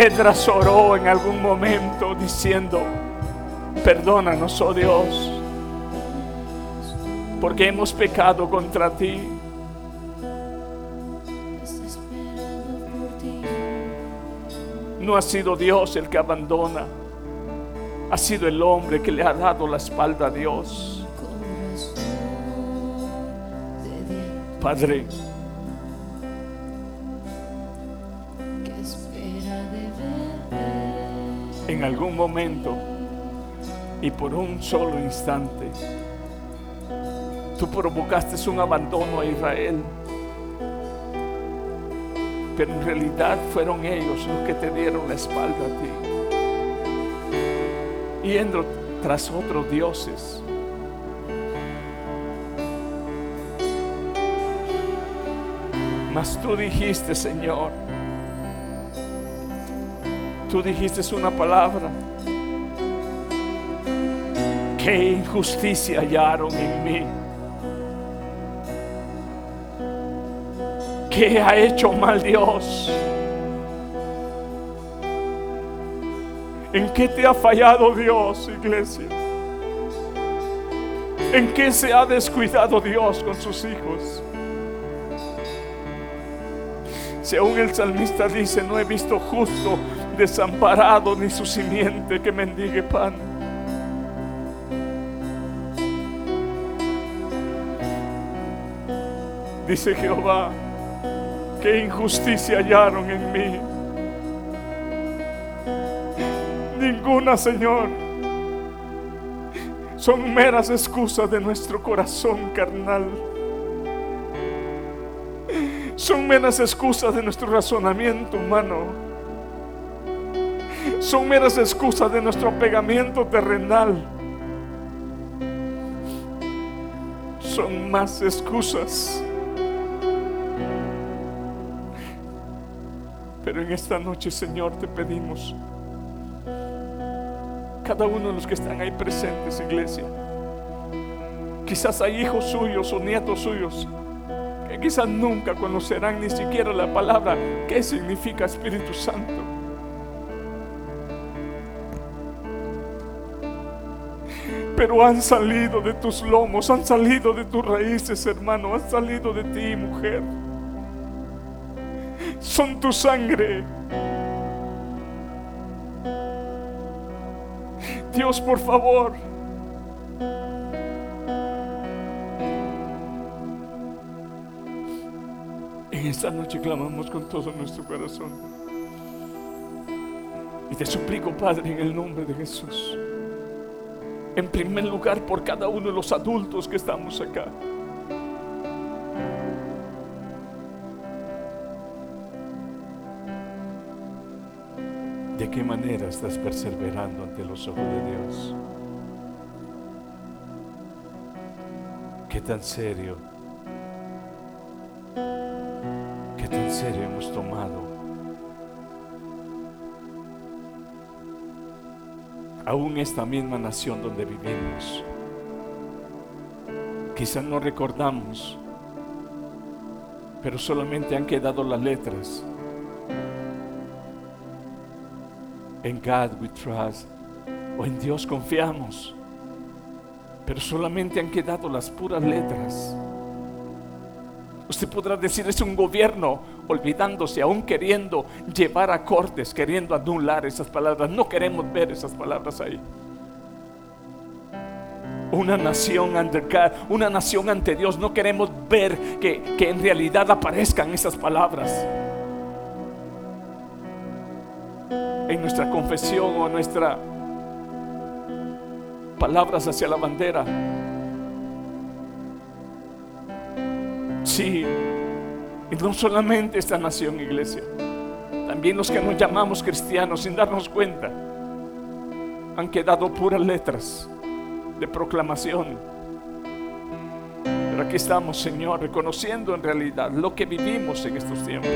Edras oró en algún momento diciendo, perdónanos, oh Dios, porque hemos pecado contra ti. No ha sido Dios el que abandona, ha sido el hombre que le ha dado la espalda a Dios. Padre, en algún momento y por un solo instante, tú provocaste un abandono a Israel. Pero en realidad fueron ellos los que te dieron la espalda a ti. Yendo tras otros dioses. Mas tú dijiste, Señor, tú dijiste una palabra. Qué injusticia hallaron en mí. ¿Qué ha hecho mal Dios? ¿En qué te ha fallado Dios, iglesia? ¿En qué se ha descuidado Dios con sus hijos? Si aún el salmista dice, no he visto justo desamparado ni su simiente que mendigue pan. Dice Jehová, qué injusticia hallaron en mí. Ninguna, Señor. Son meras excusas de nuestro corazón carnal. Son meras excusas de nuestro razonamiento humano. Son meras excusas de nuestro pegamiento terrenal. Son más excusas. Pero en esta noche, Señor, te pedimos, cada uno de los que están ahí presentes, iglesia, quizás hay hijos suyos o nietos suyos quizás nunca conocerán ni siquiera la palabra qué significa Espíritu Santo. Pero han salido de tus lomos, han salido de tus raíces, hermano, han salido de ti, mujer. Son tu sangre. Dios, por favor, esta noche clamamos con todo nuestro corazón. Y te suplico, Padre, en el nombre de Jesús. En primer lugar, por cada uno de los adultos que estamos acá. ¿De qué manera estás perseverando ante los ojos de Dios? ¿Qué tan serio en serio hemos tomado aún esta misma nación donde vivimos. Quizás no recordamos, pero solamente han quedado las letras. En God we trust, o en Dios confiamos, pero solamente han quedado las puras letras. Usted podrá decir, es un gobierno olvidándose, aún queriendo llevar a cortes, queriendo anular esas palabras. No queremos ver esas palabras ahí. Una nación ante una nación ante Dios. No queremos ver que, que en realidad aparezcan esas palabras. En nuestra confesión o nuestra palabras hacia la bandera. Sí, y no solamente esta nación, iglesia, también los que nos llamamos cristianos sin darnos cuenta, han quedado puras letras de proclamación. Pero aquí estamos, Señor, reconociendo en realidad lo que vivimos en estos tiempos.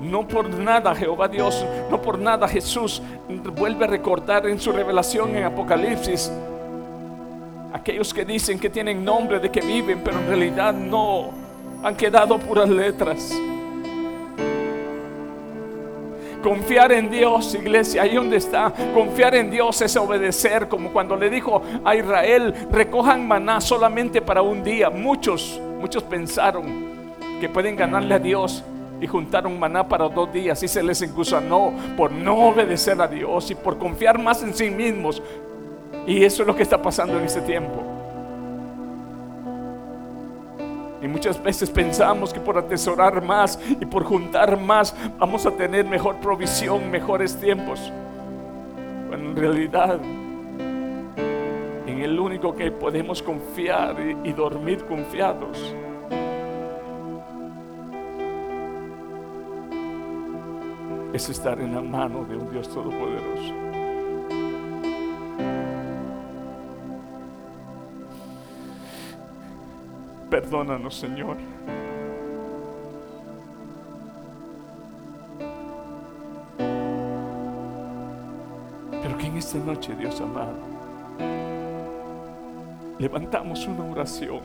No por nada Jehová Dios, no por nada Jesús vuelve a recordar en su revelación en Apocalipsis Aquellos que dicen que tienen nombre de que viven, pero en realidad no. Han quedado puras letras. Confiar en Dios, iglesia, ahí donde está. Confiar en Dios es obedecer, como cuando le dijo a Israel, recojan maná solamente para un día. Muchos, muchos pensaron que pueden ganarle a Dios y juntaron maná para dos días y se les no por no obedecer a Dios y por confiar más en sí mismos. Y eso es lo que está pasando en este tiempo. Y muchas veces pensamos que por atesorar más y por juntar más vamos a tener mejor provisión, mejores tiempos. Bueno, en realidad, en el único que podemos confiar y, y dormir confiados es estar en la mano de un Dios todopoderoso. Perdónanos, Señor. Pero que en esta noche, Dios amado, levantamos una oración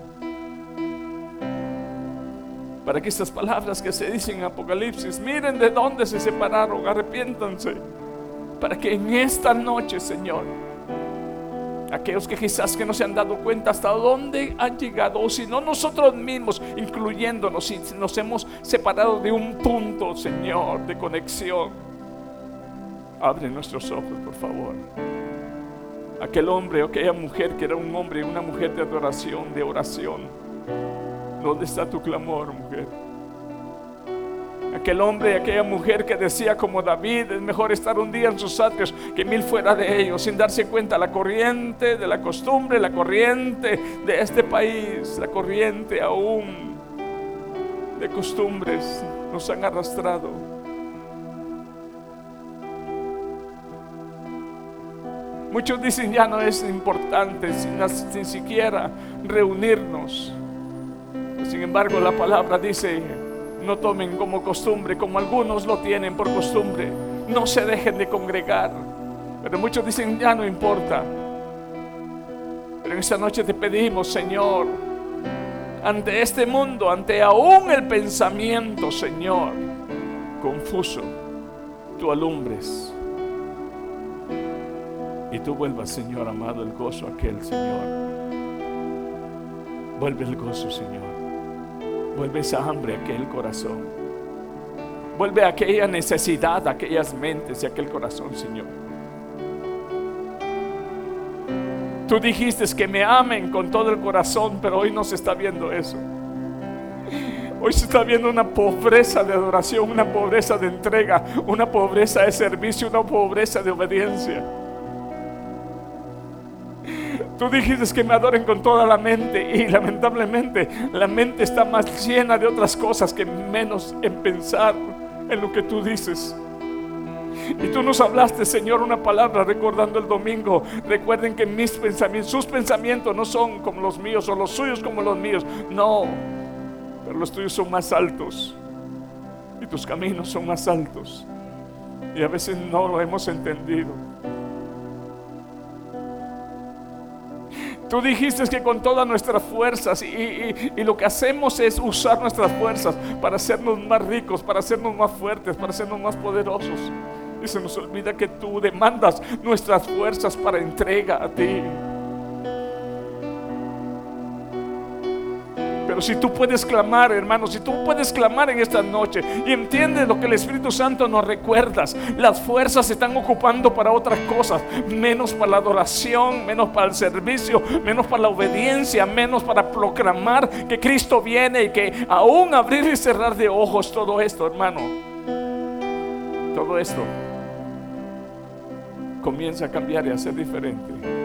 para que estas palabras que se dicen en Apocalipsis, miren de dónde se separaron, arrepiéntanse, para que en esta noche, Señor, aquellos que quizás que no se han dado cuenta hasta dónde han llegado, o si no nosotros mismos, incluyéndonos, si nos hemos separado de un punto, Señor, de conexión. Abre nuestros ojos, por favor. Aquel hombre o aquella mujer que era un hombre una mujer de adoración, de oración. ¿Dónde está tu clamor, mujer? Aquel hombre y aquella mujer que decía como David, es mejor estar un día en sus atrios que mil fuera de ellos, sin darse cuenta la corriente de la costumbre, la corriente de este país, la corriente aún de costumbres nos han arrastrado. Muchos dicen ya no es importante sin, sin siquiera reunirnos. Sin embargo, la palabra dice, no tomen como costumbre, como algunos lo tienen por costumbre. No se dejen de congregar. Pero muchos dicen, ya no importa. Pero en esta noche te pedimos, Señor, ante este mundo, ante aún el pensamiento, Señor, confuso, tú alumbres. Y tú vuelvas, Señor amado, el gozo aquel, Señor. Vuelve el gozo, Señor. Vuelve esa hambre a aquel corazón. Vuelve aquella necesidad, aquellas mentes y aquel corazón, Señor. Tú dijiste que me amen con todo el corazón, pero hoy no se está viendo eso. Hoy se está viendo una pobreza de adoración, una pobreza de entrega, una pobreza de servicio, una pobreza de obediencia. Tú dijiste que me adoren con toda la mente y lamentablemente la mente está más llena de otras cosas que menos en pensar en lo que tú dices. Y tú nos hablaste, Señor, una palabra recordando el domingo. Recuerden que mis pensamientos, sus pensamientos no son como los míos o los suyos como los míos. No, pero los tuyos son más altos y tus caminos son más altos. Y a veces no lo hemos entendido. Tú dijiste que con todas nuestras fuerzas y, lo que hacemos es usar nuestras fuerzas para hacernos más ricos, para hacernos más fuertes, para hacernos más poderosos. Y se nos olvida que tú demandas nuestras fuerzas para entrega a ti. Si tú puedes clamar, hermano, si tú puedes clamar en esta noche y entiendes lo que el Espíritu Santo nos recuerdas, las fuerzas se están ocupando para otras cosas, menos para la adoración, menos para el servicio, menos para la obediencia, menos para proclamar que Cristo viene y que aún abrir y cerrar de ojos todo esto, hermano. Todo esto comienza a cambiar y a ser diferente.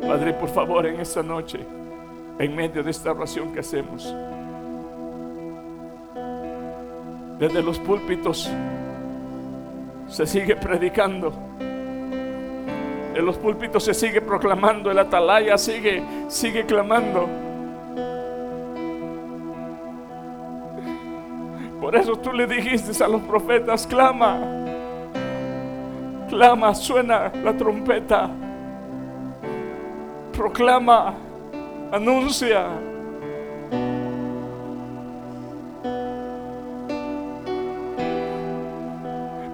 Padre, por favor, en esta noche, en medio de esta oración que hacemos, desde los púlpitos se sigue predicando. En los púlpitos se sigue proclamando, el atalaya sigue, sigue clamando. Por eso tú le dijiste a los profetas, clama, clama, suena la trompeta proclama, anuncia.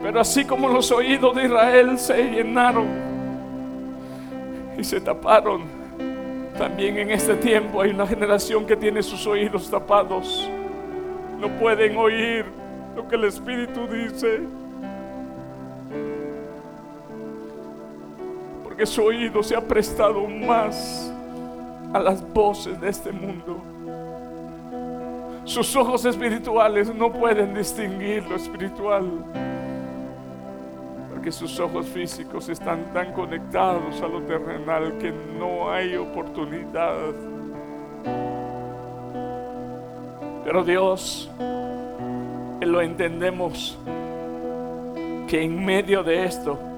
Pero así como los oídos de Israel se llenaron y se taparon, también en este tiempo hay una generación que tiene sus oídos tapados. No pueden oír lo que el Espíritu dice. Porque su oído se ha prestado más a las voces de este mundo. Sus ojos espirituales no pueden distinguir lo espiritual. Porque sus ojos físicos están tan conectados a lo terrenal que no hay oportunidad. Pero Dios, lo entendemos, que en medio de esto,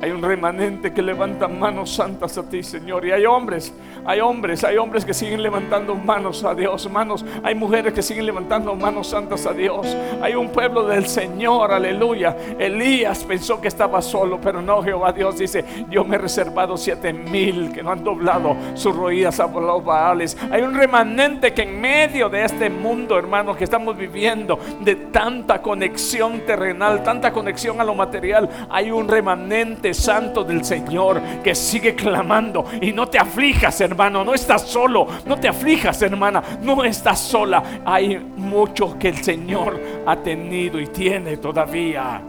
hay un remanente que levanta manos santas a ti, Señor. Y hay hombres, hay hombres, hay hombres que siguen levantando manos a Dios, manos. Hay mujeres que siguen levantando manos santas a Dios. Hay un pueblo del Señor, aleluya. Elías pensó que estaba solo, pero no, Jehová Dios dice, yo me he reservado siete mil que no han doblado sus rodillas a los baales. Hay un remanente que en medio de este mundo, hermanos, que estamos viviendo, de tanta conexión terrenal, tanta conexión a lo material, hay un remanente santo del Señor que sigue clamando. Y no te aflijas, hermano, no estás solo. No te aflijas, hermana, no estás sola. Hay mucho que el Señor ha tenido y tiene todavía.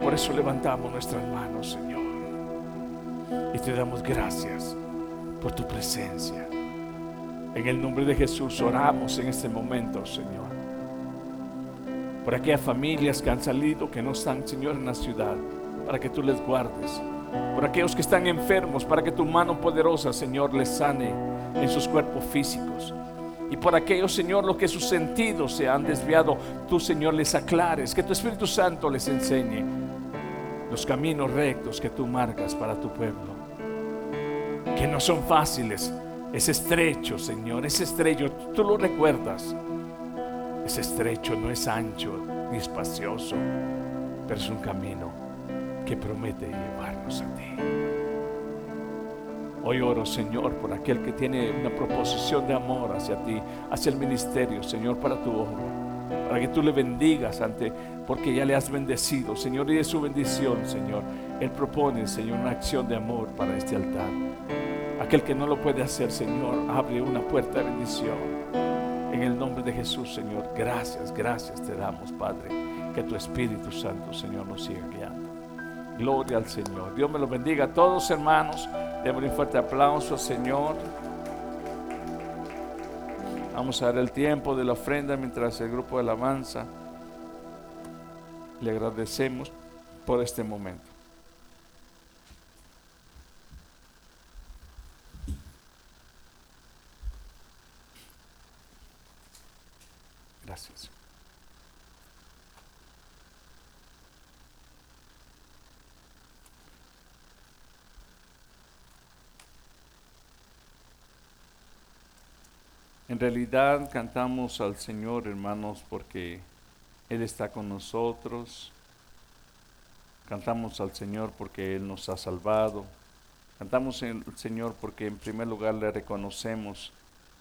Por eso levantamos nuestras manos, Señor. Y te damos gracias por tu presencia. En el nombre de Jesús oramos en este momento, Señor. Por aquellas familias que han salido, que no están, Señor, en la ciudad para que tú les guardes. Por aquellos que están enfermos, para que tu mano poderosa, Señor, les sane en sus cuerpos físicos. Y por aquellos, Señor, los que sus sentidos se han desviado, tú, Señor, les aclares, que tu Espíritu Santo les enseñe los caminos rectos que tú marcas para tu pueblo. Que no son fáciles, es estrecho, Señor, es estrecho, tú lo recuerdas. Es estrecho, no es ancho ni espacioso, pero es un camino que promete llevarnos a ti. Hoy oro, Señor, por aquel que tiene una proposición de amor hacia ti, hacia el ministerio, Señor, para tu obra. Para que tú le bendigas ante, porque ya le has bendecido, Señor, y de su bendición, Señor. Él propone, Señor, una acción de amor para este altar. Aquel que no lo puede hacer, Señor, abre una puerta de bendición. En el nombre de Jesús, Señor, gracias, gracias te damos, Padre. Que tu Espíritu Santo, Señor, nos siga guiando. Gloria al Señor. Dios me lo bendiga a todos, hermanos. Démosle un fuerte aplauso al Señor. Vamos a dar el tiempo de la ofrenda mientras el grupo de alabanza le agradecemos por este momento. Gracias. En realidad cantamos al Señor, hermanos, porque Él está con nosotros. Cantamos al Señor porque Él nos ha salvado. Cantamos al Señor porque en primer lugar le reconocemos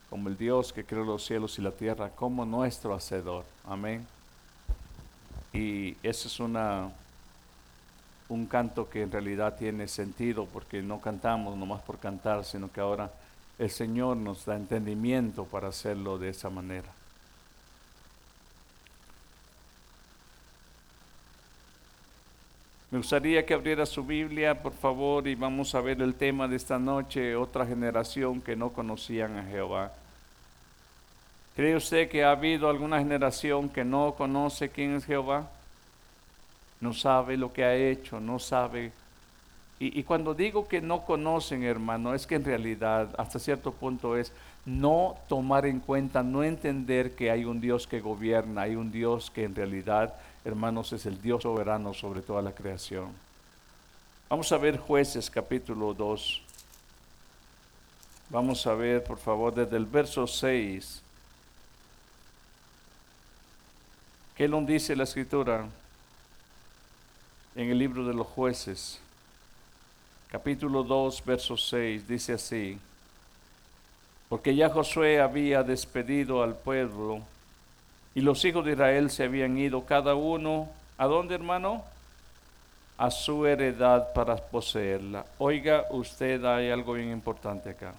como el Dios que creó los cielos y la tierra, como nuestro Hacedor. Amén. Y ese es una, un canto que en realidad tiene sentido porque no cantamos nomás por cantar, sino que ahora el Señor nos da entendimiento para hacerlo de esa manera. Me gustaría que abriera su Biblia, por favor, y vamos a ver el tema de esta noche, otra generación que no conocían a Jehová. ¿Cree usted que ha habido alguna generación que no conoce quién es Jehová? No sabe lo que ha hecho, no sabe y, cuando digo que no conocen, hermano, es que en realidad hasta cierto punto es no tomar en cuenta, no entender que hay un Dios que gobierna, hay un Dios que en realidad, hermanos, es el Dios soberano sobre toda la creación. Vamos a ver jueces capítulo 2. Vamos a ver, por favor, desde el verso 6. ¿Qué nos dice la escritura en el libro de los jueces? Capítulo 2, verso 6, dice así, porque ya Josué había despedido al pueblo y los hijos de Israel se habían ido cada uno ¿A dónde, hermano? A su heredad para poseerla. Oiga, usted hay algo bien importante acá.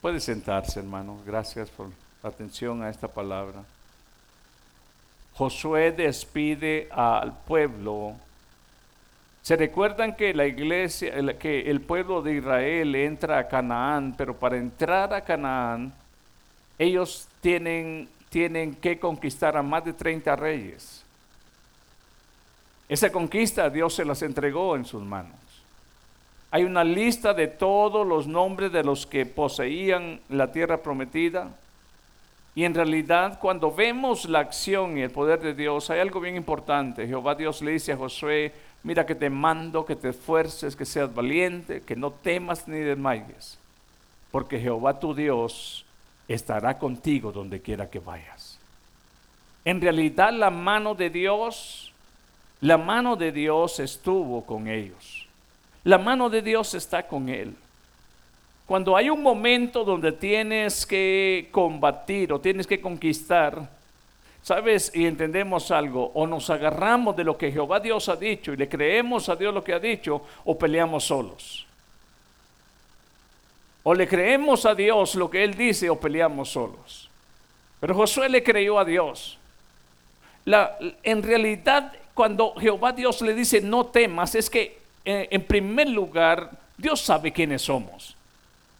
Puede sentarse, hermano. Gracias por la atención a esta palabra. Josué despide al pueblo. Se recuerdan que la iglesia, que el pueblo de Israel entra a Canaán, pero para entrar a Canaán, ellos tienen, tienen que conquistar a más de 30 reyes. Esa conquista Dios se las entregó en sus manos. Hay una lista de todos los nombres de los que poseían la tierra prometida. Y en realidad cuando vemos la acción y el poder de Dios, hay algo bien importante. Jehová Dios le dice a Josué, mira que te mando, que te esfuerces, que seas valiente, que no temas ni desmayes, porque Jehová tu Dios estará contigo donde quiera que vayas. En realidad la mano de Dios, la mano de Dios estuvo con ellos. La mano de Dios está con él. Cuando hay un momento donde tienes que combatir o tienes que conquistar, ¿sabes? Y entendemos algo, o nos agarramos de lo que Jehová Dios ha dicho y le creemos a Dios lo que ha dicho, o peleamos solos. O le creemos a Dios lo que Él dice o peleamos solos. Pero Josué le creyó a Dios. En realidad, cuando Jehová Dios le dice no temas, es que eh, en primer lugar, Dios sabe quiénes somos.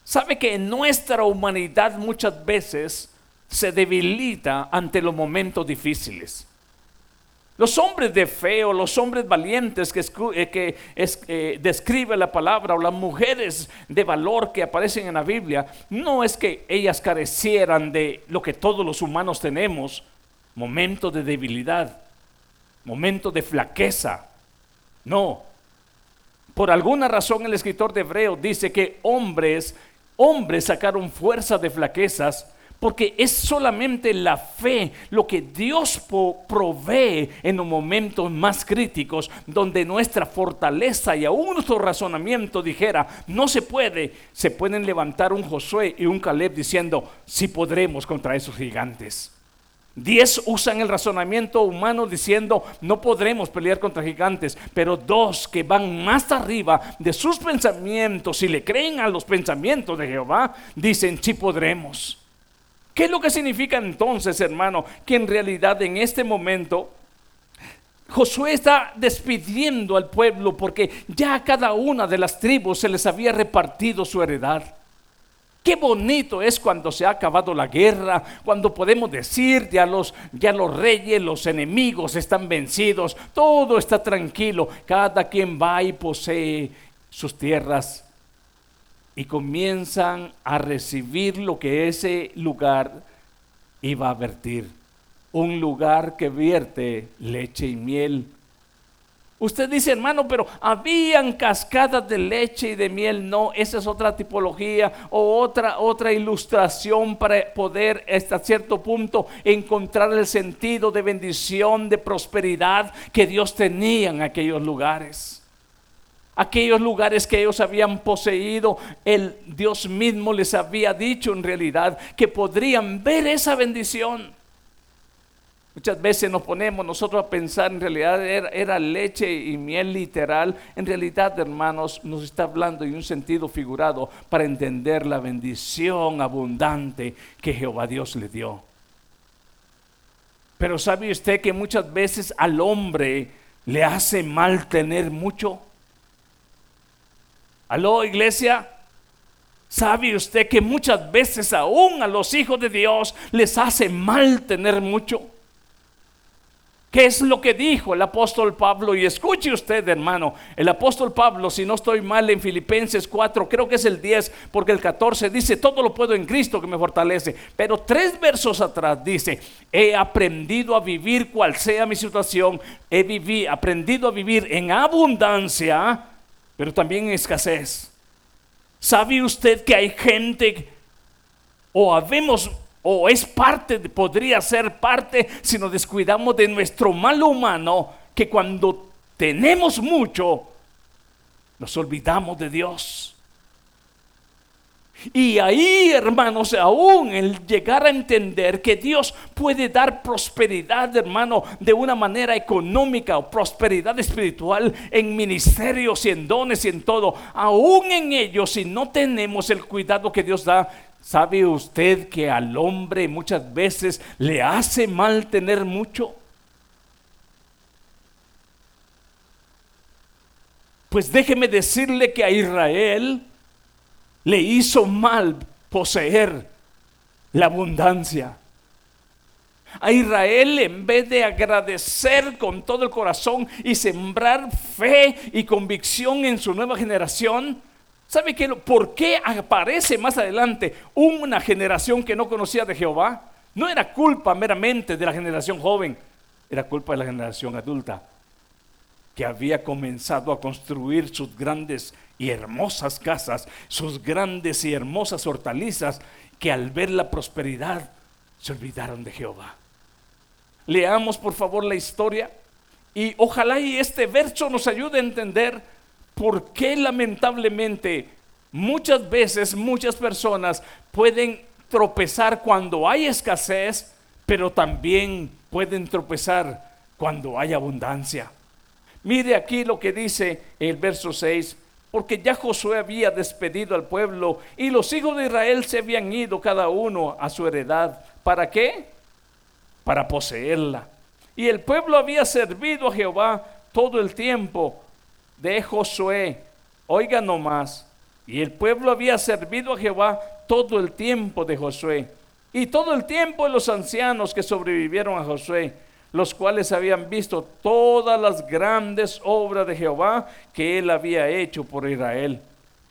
Sabe que nuestra humanidad muchas veces se debilita ante los momentos difíciles. Los hombres de fe o los hombres valientes que, eh, que eh, describe la palabra o las mujeres de valor que aparecen en la Biblia, no es que ellas carecieran de lo que todos los humanos tenemos, momentos de debilidad, momentos de flaqueza. No, por alguna razón el escritor de Hebreo dice que hombres, hombres sacaron fuerza de flaquezas porque es solamente la fe lo que Dios provee en los momentos más críticos, donde nuestra fortaleza y aún nuestro razonamiento dijera, no se puede, se pueden levantar un Josué y un Caleb diciendo, sí podremos contra esos gigantes. Diez usan el razonamiento humano diciendo no podremos pelear contra gigantes, pero dos que van más arriba de sus pensamientos y le creen a los pensamientos de Jehová, dicen sí podremos. ¿Qué es lo que significa entonces, hermano? Que en realidad en este momento Josué está despidiendo al pueblo porque ya a cada una de las tribus se les había repartido su heredad. Qué bonito es cuando se ha acabado la guerra, cuando podemos decir ya los, ya los reyes, los enemigos están vencidos, todo está tranquilo, cada quien va y posee sus tierras y comienzan a recibir lo que ese lugar iba a vertir. Un lugar que vierte leche y miel Usted dice, hermano, pero habían cascadas de leche y de miel. No, esa es otra tipología o otra, otra ilustración para poder hasta cierto punto encontrar el sentido de bendición, de prosperidad que Dios tenía en aquellos lugares. Aquellos lugares que ellos habían poseído, el Dios mismo les había dicho en realidad que podrían ver esa bendición. Muchas veces nos ponemos nosotros a pensar, en realidad era, leche y miel literal. En realidad, hermanos, nos está hablando en un sentido figurado para entender la bendición abundante que Jehová Dios le dio. Pero ¿sabe usted que muchas veces al hombre le hace mal tener mucho? ¿Aló, iglesia? ¿Sabe usted que muchas veces aún a los hijos de Dios les hace mal tener mucho? ¿Qué es lo que dijo el apóstol Pablo? Y escuche usted, hermano, el apóstol Pablo, si no estoy mal en Filipenses 4, creo que es el 10, porque el 14 dice, todo lo puedo en Cristo que me fortalece. Pero tres versos atrás dice, he aprendido a vivir cual sea mi situación, he vivido, aprendido a vivir en abundancia, pero también en escasez. ¿Sabe usted que hay gente o habemos o es parte, podría ser parte si nos descuidamos de nuestro mal humano, que cuando tenemos mucho, nos olvidamos de Dios. Y ahí, hermanos, aún el llegar a entender que Dios puede dar prosperidad, hermano, de una manera económica o prosperidad espiritual en ministerios y en dones y en todo, aún en ello, si no tenemos el cuidado que Dios da, ¿sabe usted que al hombre muchas veces le hace mal tener mucho? Pues déjeme decirle que a Israel le hizo mal poseer la abundancia. A Israel en vez de agradecer con todo el corazón y sembrar fe y convicción en su nueva generación, ¿sabe qué? por qué aparece más adelante una generación que no conocía de Jehová? No era culpa meramente de la generación joven, era culpa de la generación adulta que había comenzado a construir sus grandes y hermosas casas, sus grandes y hermosas hortalizas, que al ver la prosperidad se olvidaron de Jehová. Leamos por favor la historia y ojalá y este verso nos ayude a entender por qué lamentablemente muchas veces muchas personas pueden tropezar cuando hay escasez, pero también pueden tropezar cuando hay abundancia. Mire aquí lo que dice el verso 6, porque ya Josué había despedido al pueblo y los hijos de Israel se habían ido cada uno a su heredad. ¿Para qué? Para poseerla. Y el pueblo había servido a Jehová todo el tiempo de Josué. Oiga nomás. Y el pueblo había servido a Jehová todo el tiempo de Josué. Y todo el tiempo de los ancianos que sobrevivieron a Josué los cuales habían visto todas las grandes obras de Jehová que él había hecho por Israel.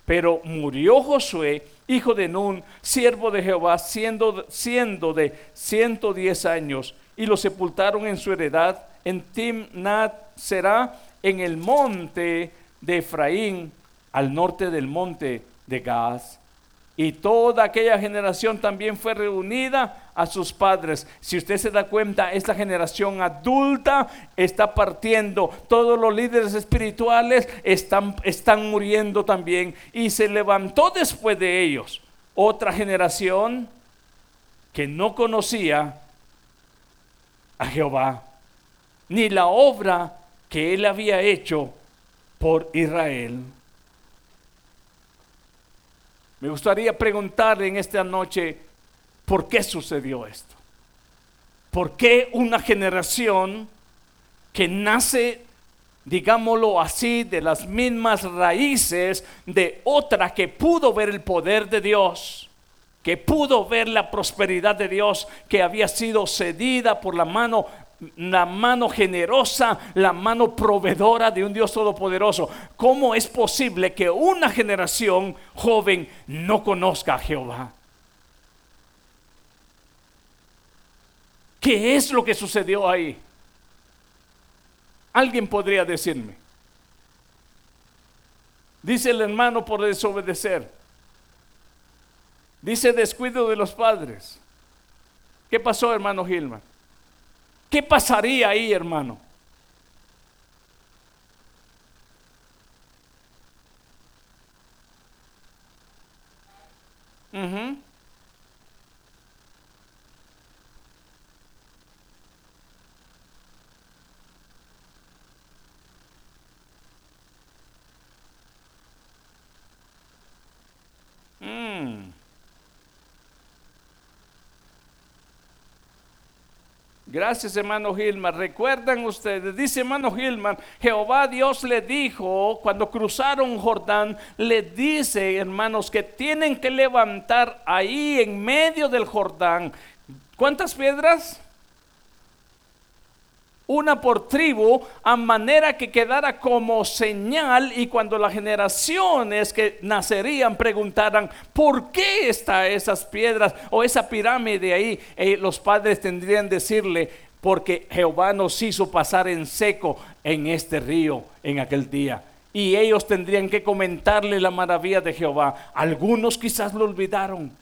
Pero murió Josué, hijo de Nun, siervo de Jehová, siendo, siendo de 110 años, y lo sepultaron en su heredad en Timnat será en el monte de Efraín, al norte del monte de Gaz. Y toda aquella generación también fue reunida a sus padres. Si usted se da cuenta, esta generación adulta está partiendo. Todos los líderes espirituales están, están muriendo también. Y se levantó después de ellos otra generación que no conocía a Jehová, ni la obra que él había hecho por Israel. Me gustaría preguntarle en esta noche, ¿por qué sucedió esto? ¿Por qué una generación que nace, digámoslo así, de las mismas raíces de otra que pudo ver el poder de Dios? que pudo ver la prosperidad de Dios que había sido cedida por la mano la mano generosa, la mano proveedora de un Dios todopoderoso. ¿Cómo es posible que una generación joven no conozca a Jehová? ¿Qué es lo que sucedió ahí? Alguien podría decirme. Dice el hermano por desobedecer. Dice descuido de los padres. ¿Qué pasó, hermano Gilman? ¿Qué pasaría ahí, hermano? Gracias, hermano Gilman. Recuerdan ustedes, dice hermano Gilman, Jehová Dios le dijo, cuando cruzaron Jordán, le dice, hermanos, que tienen que levantar ahí en medio del Jordán. ¿Cuántas piedras? Una por tribu, a manera que quedara como señal y cuando las generaciones que nacerían preguntaran, ¿por qué están esas piedras o esa pirámide ahí? Eh, los padres tendrían decirle, porque Jehová nos hizo pasar en seco en este río en aquel día. Y ellos tendrían que comentarle la maravilla de Jehová. Algunos quizás lo olvidaron.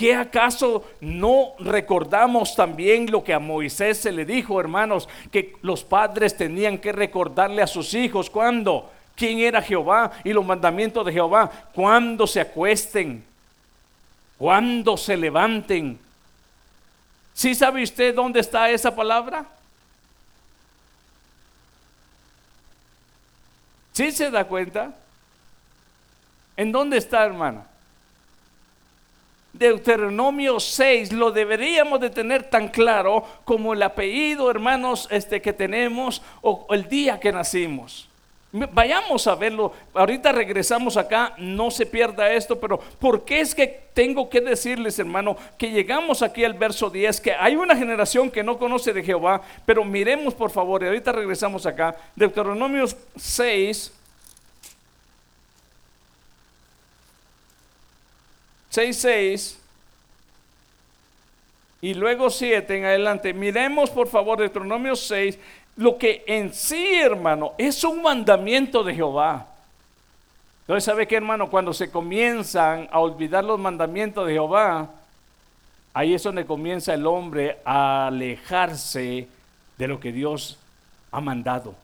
¿Qué acaso no recordamos también lo que a Moisés se le dijo, hermanos, que los padres tenían que recordarle a sus hijos cuando quién era Jehová y los mandamientos de Jehová. Cuando se acuesten, cuando se levanten. ¿Sí sabe usted dónde está esa palabra? ¿Sí se da cuenta? ¿En dónde está, hermana? Deuteronomio 6 lo deberíamos de tener tan claro como el apellido, hermanos, este que tenemos o el día que nacimos. Vayamos a verlo. Ahorita regresamos acá, no se pierda esto, pero ¿por qué es que tengo que decirles, hermano, que llegamos aquí al verso 10, que hay una generación que no conoce de Jehová, pero miremos por favor, y ahorita regresamos acá, Deuteronomio 6, 6, 6 y luego 7 en adelante. Miremos por favor Deuteronomio 6, lo que en sí, hermano, es un mandamiento de Jehová. Entonces, ¿sabe qué, hermano? Cuando se comienzan a olvidar los mandamientos de Jehová, ahí es donde comienza el hombre a alejarse de lo que Dios ha mandado.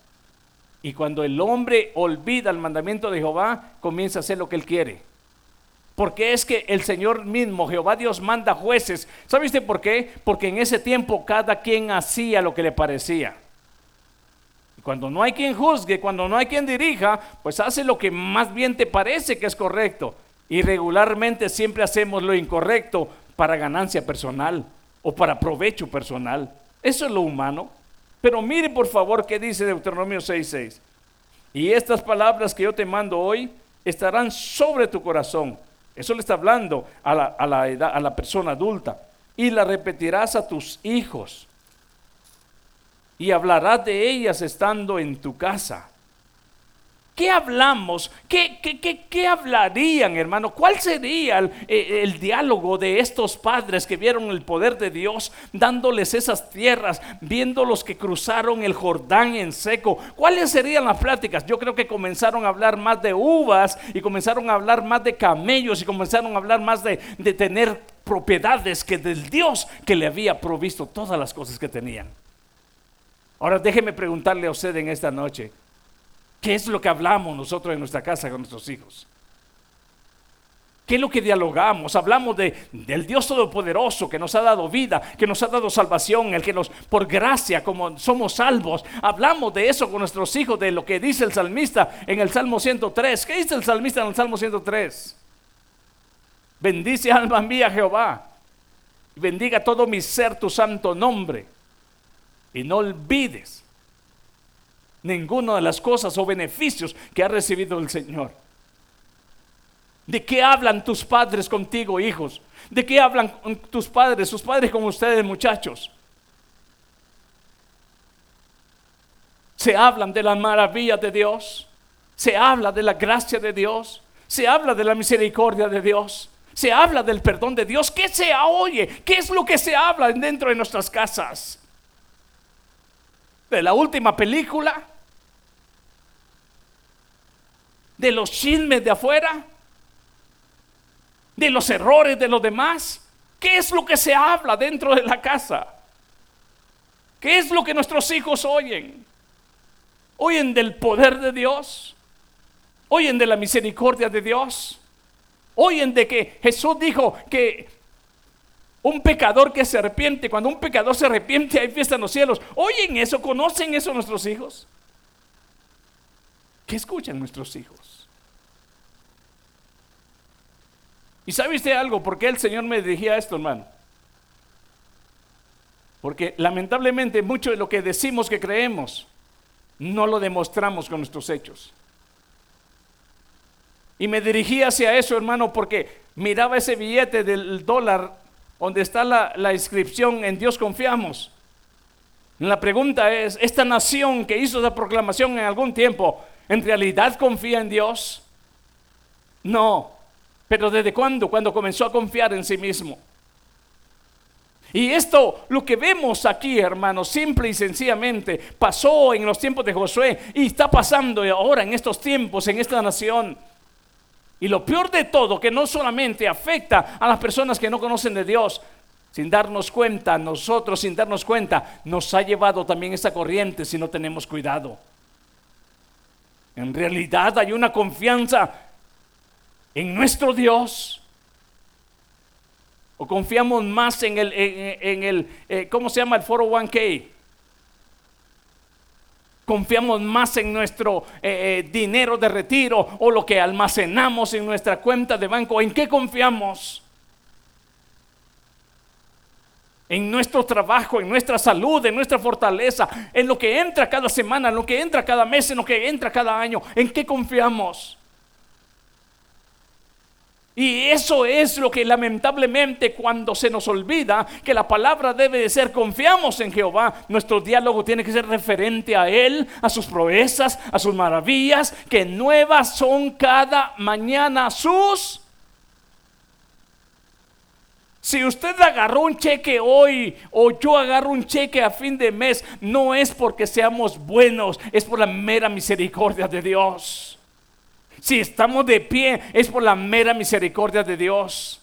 Y cuando el hombre olvida el mandamiento de Jehová, comienza a hacer lo que él quiere. Porque es que el Señor mismo, Jehová Dios, manda jueces. ¿Sabe usted por qué? Porque en ese tiempo cada quien hacía lo que le parecía. Y cuando no hay quien juzgue, cuando no hay quien dirija, pues hace lo que más bien te parece que es correcto. Y regularmente siempre hacemos lo incorrecto para ganancia personal o para provecho personal. Eso es lo humano. Pero mire por favor qué dice Deuteronomio 6:6. Y estas palabras que yo te mando hoy estarán sobre tu corazón eso le está hablando a la, a la, edad, a la persona adulta. Y la repetirás a tus hijos. Y hablarás de ellas estando en tu casa ¿Qué hablamos? ¿Qué, qué, hablarían, hermano? ¿Cuál sería el, eh, el, diálogo de estos padres que vieron el poder de Dios dándoles esas tierras, viendo los que cruzaron el Jordán en seco? ¿Cuáles serían las pláticas? Yo creo que comenzaron a hablar más de uvas y comenzaron a hablar más de camellos y comenzaron a hablar más de, de tener propiedades que del Dios que le había provisto todas las cosas que tenían. Ahora déjeme preguntarle a usted en esta noche. ¿Qué es lo que hablamos nosotros en nuestra casa con nuestros hijos? ¿Qué es lo que dialogamos? Hablamos de, del Dios Todopoderoso que nos ha dado vida, que nos ha dado salvación, el que nos, por gracia, como somos salvos. Hablamos de eso con nuestros hijos, de lo que dice el salmista en el Salmo 103. ¿Qué dice el salmista en el Salmo 103? Bendice alma mía Jehová. Bendiga todo mi ser tu santo nombre. Y no olvides ninguna de las cosas o beneficios que ha recibido el Señor. ¿De qué hablan tus padres contigo, hijos? ¿De qué hablan tus padres, sus padres con ustedes, muchachos? Se hablan de la maravilla de Dios, se habla de la gracia de Dios, se habla de la misericordia de Dios, se habla del perdón de Dios. ¿Qué se oye? ¿Qué es lo que se habla dentro de nuestras casas? De la última película, de los chismes de afuera, de los errores de los demás. ¿Qué es lo que se habla dentro de la casa? ¿Qué es lo que nuestros hijos oyen? ¿Oyen del poder de Dios? ¿Oyen de la misericordia de Dios? ¿Oyen de que Jesús dijo que un pecador que se arrepiente, cuando un pecador se arrepiente hay fiesta en los cielos? ¿Oyen eso? ¿Conocen eso nuestros hijos? ¿Qué escuchan nuestros hijos? ¿Y sabe usted algo? ¿Por qué el Señor me dirigía a esto, hermano? Porque lamentablemente mucho de lo que decimos que creemos no lo demostramos con nuestros hechos. Y me dirigía hacia eso, hermano, porque miraba ese billete del dólar donde está la, la inscripción en Dios confiamos. La pregunta es, ¿esta nación que hizo esa proclamación en algún tiempo ¿En realidad confía en Dios? No. Pero ¿desde cuándo? Cuando comenzó a confiar en sí mismo. Y esto, lo que vemos aquí, hermanos, simple y sencillamente, pasó en los tiempos de Josué y está pasando ahora en estos tiempos, en esta nación. Y lo peor de todo, que no solamente afecta a las personas que no conocen de Dios, sin darnos cuenta, nosotros sin darnos cuenta, nos ha llevado también esa corriente si no tenemos cuidado. En realidad hay una confianza en nuestro Dios. O confiamos más en el, en, el eh, ¿cómo se llama el 401k? Confiamos más en nuestro eh, eh, dinero de retiro o lo que almacenamos en nuestra cuenta de banco. ¿En qué confiamos? En nuestro trabajo, en nuestra salud, en nuestra fortaleza, en lo que entra cada semana, en lo que entra cada mes, en lo que entra cada año, ¿en qué confiamos? Y eso es lo que lamentablemente cuando se nos olvida que la palabra debe de ser confiamos en Jehová, nuestro diálogo tiene que ser referente a Él, a sus proezas, a sus maravillas, que nuevas son cada mañana sus si usted agarró un cheque hoy o yo agarro un cheque a fin de mes, no es porque seamos buenos, es por la mera misericordia de Dios. Si estamos de pie, es por la mera misericordia de Dios.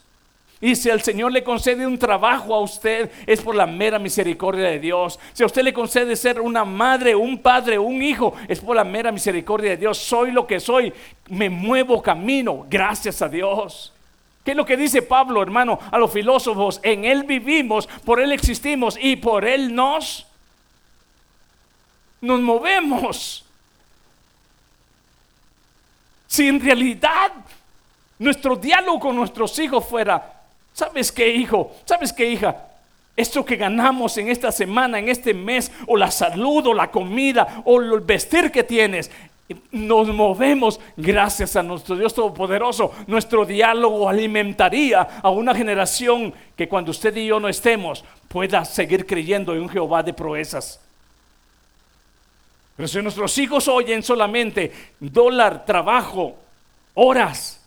Y si el Señor le concede un trabajo a usted, es por la mera misericordia de Dios. Si a usted le concede ser una madre, un padre, un hijo, es por la mera misericordia de Dios. Soy lo que soy, me muevo camino, gracias a Dios. ¿Qué es lo que dice Pablo, hermano, a los filósofos? En Él vivimos, por Él existimos y por Él nos, nos movemos. Si en realidad nuestro diálogo con nuestros hijos fuera, ¿sabes qué hijo? ¿Sabes qué hija? Esto que ganamos en esta semana, en este mes, o la salud, o la comida, o el vestir que tienes, nos movemos gracias a nuestro Dios Todopoderoso. Nuestro diálogo alimentaría a una generación que cuando usted y yo no estemos pueda seguir creyendo en un Jehová de proezas. Pero si nuestros hijos oyen solamente dólar, trabajo, horas,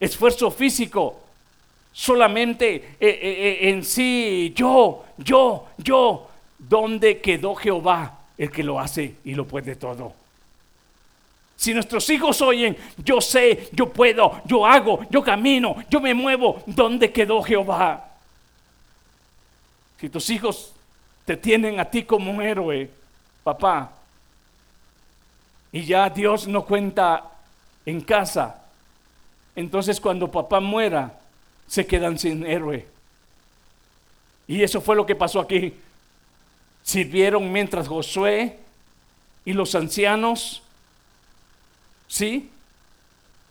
esfuerzo físico, solamente eh, eh, eh, en sí, yo, yo, yo, ¿dónde quedó Jehová, el que lo hace y lo puede todo? Si nuestros hijos oyen, yo sé, yo puedo, yo hago, yo camino, yo me muevo, ¿dónde quedó Jehová? Si tus hijos te tienen a ti como un héroe, papá, y ya Dios no cuenta en casa, entonces cuando papá muera, se quedan sin héroe. Y eso fue lo que pasó aquí. Sirvieron mientras Josué y los ancianos ¿Sí?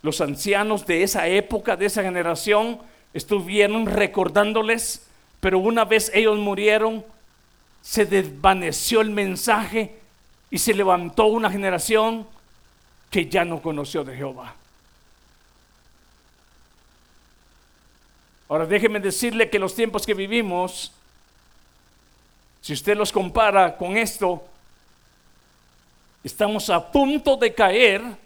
Los ancianos de esa época, de esa generación, estuvieron recordándoles, pero una vez ellos murieron, se desvaneció el mensaje y se levantó una generación que ya no conoció de Jehová. Ahora déjeme decirle que los tiempos que vivimos, si usted los compara con esto, estamos a punto de caer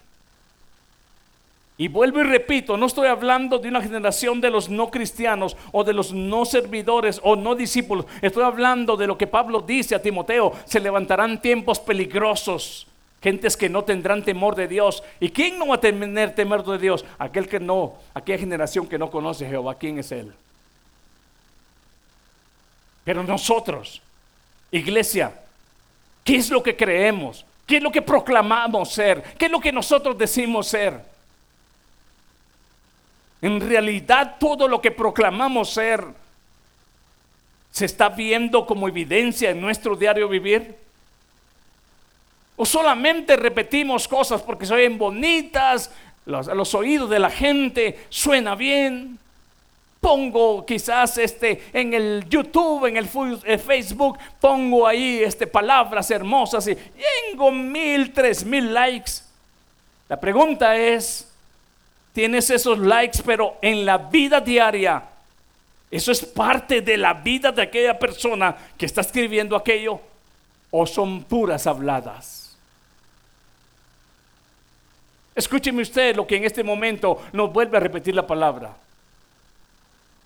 y vuelvo y repito, no estoy hablando de una generación de los no cristianos o de los no servidores o no discípulos. Estoy hablando de lo que Pablo dice a Timoteo. Se levantarán tiempos peligrosos. Gentes que no tendrán temor de Dios. ¿Y quién no va a tener temor de Dios? Aquel que no, aquella generación que no conoce a Jehová. ¿Quién es Él? Pero nosotros, iglesia, ¿qué es lo que creemos? ¿Qué es lo que proclamamos ser? ¿Qué es lo que nosotros decimos ser? En realidad todo lo que proclamamos ser se está viendo como evidencia en nuestro diario vivir. O solamente repetimos cosas porque se oyen bonitas, a los oídos de la gente suena bien. Pongo quizás este en el YouTube, en el Facebook, pongo ahí este palabras hermosas y tengo mil, tres mil likes. La pregunta es, tienes esos likes, pero en la vida diaria, eso es parte de la vida de aquella persona que está escribiendo aquello, o son puras habladas. Escúcheme usted lo que en este momento nos vuelve a repetir la palabra.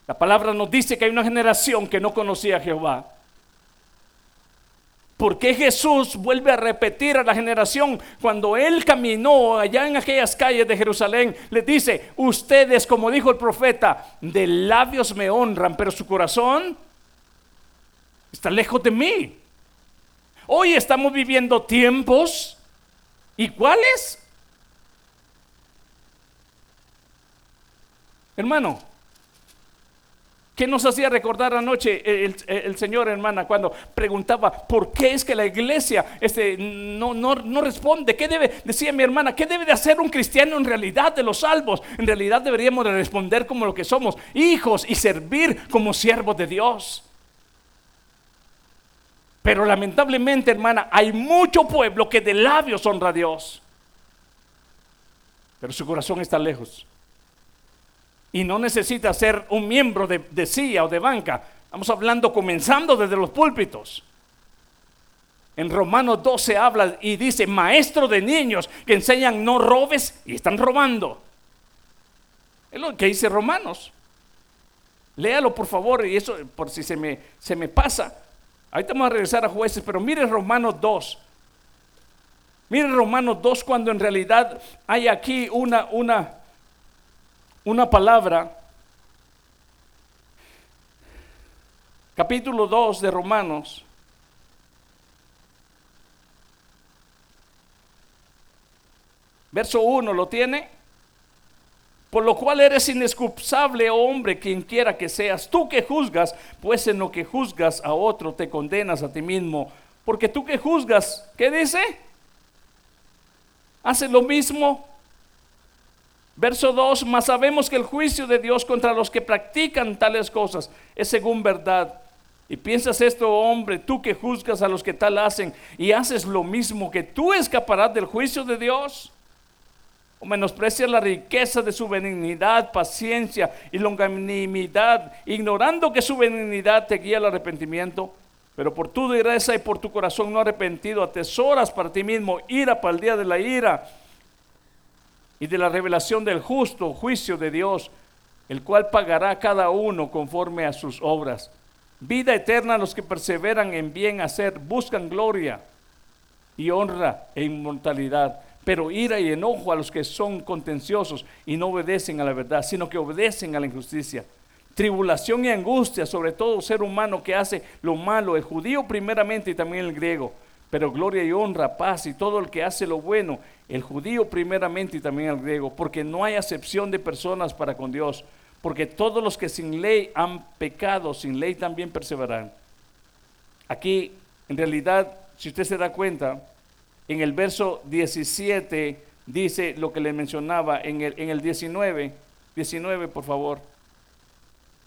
La palabra nos dice que hay una generación que no conocía a Jehová. ¿Por qué Jesús vuelve a repetir a la generación cuando él caminó allá en aquellas calles de Jerusalén? Les dice, ustedes, como dijo el profeta, de labios me honran, pero su corazón está lejos de mí. Hoy estamos viviendo tiempos. ¿Y cuáles? Hermano, ¿Qué nos hacía recordar anoche el, Señor, hermana, cuando preguntaba por qué es que la iglesia este, no, no, no, responde? ¿Qué debe, decía mi hermana, qué debe de hacer un cristiano en realidad de los salvos? En realidad deberíamos de responder como lo que somos, hijos y servir como siervos de Dios. Pero lamentablemente, hermana, hay mucho pueblo que de labios honra a Dios, pero su corazón está lejos. Y no necesita ser un miembro de, de CIA o de banca. Estamos hablando comenzando desde los púlpitos. En Romanos 12 habla y dice, maestro de niños que enseñan no robes y están robando. Es lo que dice Romanos. Léalo por favor y eso por si se me, se me pasa. Ahorita vamos a regresar a jueces, pero mire Romanos 2. Mire Romanos 2 cuando en realidad hay aquí una, una, una palabra, capítulo 2 de Romanos, verso 1, ¿lo tiene? Por lo cual eres inexcusable, oh hombre, quien quiera que seas. Tú que juzgas, pues en lo que juzgas a otro te condenas a ti mismo. Porque tú que juzgas, ¿qué dice? Hace lo mismo Verso 2, mas sabemos que el juicio de Dios contra los que practican tales cosas es según verdad. Y piensas esto, hombre, tú que juzgas a los que tal hacen y haces lo mismo, que tú escaparás del juicio de Dios. O menosprecias la riqueza de su benignidad, paciencia y longanimidad, ignorando que su benignidad te guía al arrepentimiento. Pero por tu dureza y por tu corazón no arrepentido, atesoras para ti mismo ira para el día de la ira y de la revelación del justo juicio de Dios, el cual pagará a cada uno conforme a sus obras. Vida eterna a los que perseveran en bien hacer, buscan gloria y honra e inmortalidad, pero ira y enojo a los que son contenciosos y no obedecen a la verdad, sino que obedecen a la injusticia. Tribulación y angustia sobre todo ser humano que hace lo malo, el judío primeramente y también el griego pero gloria y honra, paz y todo el que hace lo bueno, el judío primeramente y también el griego, porque no hay acepción de personas para con Dios, porque todos los que sin ley han pecado, sin ley también perseveran. Aquí, en realidad, si usted se da cuenta, en el verso 17 dice lo que le mencionaba, en el, en el 19, 19 por favor,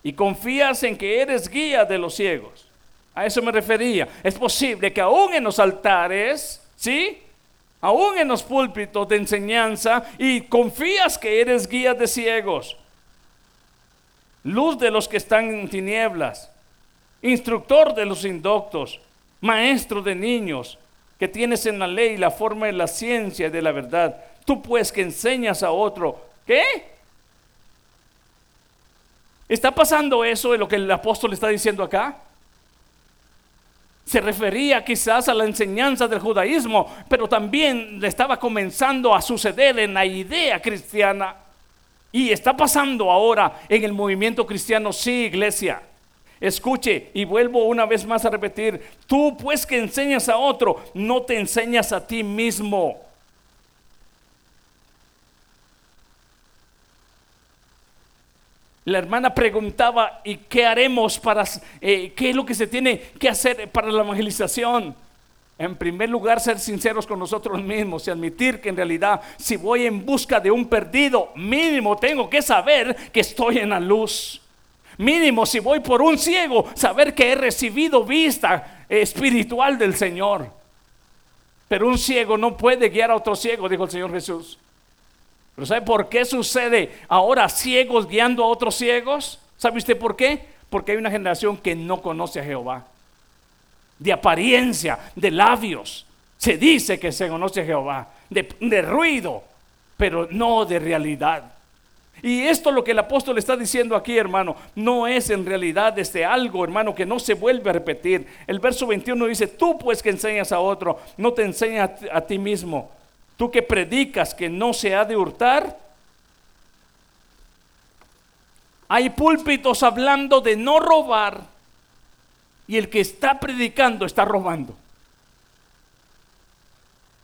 y confías en que eres guía de los ciegos a eso me refería. Es posible que aún en los altares, ¿sí? Aún en los púlpitos de enseñanza y confías que eres guía de ciegos, luz de los que están en tinieblas, instructor de los indoctos, maestro de niños, que tienes en la ley la forma de la ciencia y de la verdad. Tú pues que enseñas a otro, ¿qué? ¿Está pasando eso de lo que el apóstol está diciendo acá? Se refería quizás a la enseñanza del judaísmo, pero también le estaba comenzando a suceder en la idea cristiana. Y está pasando ahora en el movimiento cristiano, sí, iglesia. Escuche y vuelvo una vez más a repetir, tú pues que enseñas a otro, no te enseñas a ti mismo. La hermana preguntaba, ¿y qué haremos para, eh, qué es lo que se tiene que hacer para la evangelización? En primer lugar, ser sinceros con nosotros mismos y admitir que en realidad si voy en busca de un perdido, mínimo tengo que saber que estoy en la luz. Mínimo si voy por un ciego, saber que he recibido vista espiritual del Señor. Pero un ciego no puede guiar a otro ciego, dijo el Señor Jesús. Pero ¿sabe por qué sucede ahora ciegos guiando a otros ciegos? ¿Sabe usted por qué? Porque hay una generación que no conoce a Jehová. De apariencia, de labios. Se dice que se conoce a Jehová. De, ruido, pero no de realidad. Y esto lo que el apóstol está diciendo aquí, hermano, no es en realidad este algo, hermano, que no se vuelve a repetir. El verso 21 dice, tú pues que enseñas a otro, no te enseñas a ti mismo. Tú que predicas que no se ha de hurtar. Hay púlpitos hablando de no robar y el que está predicando está robando.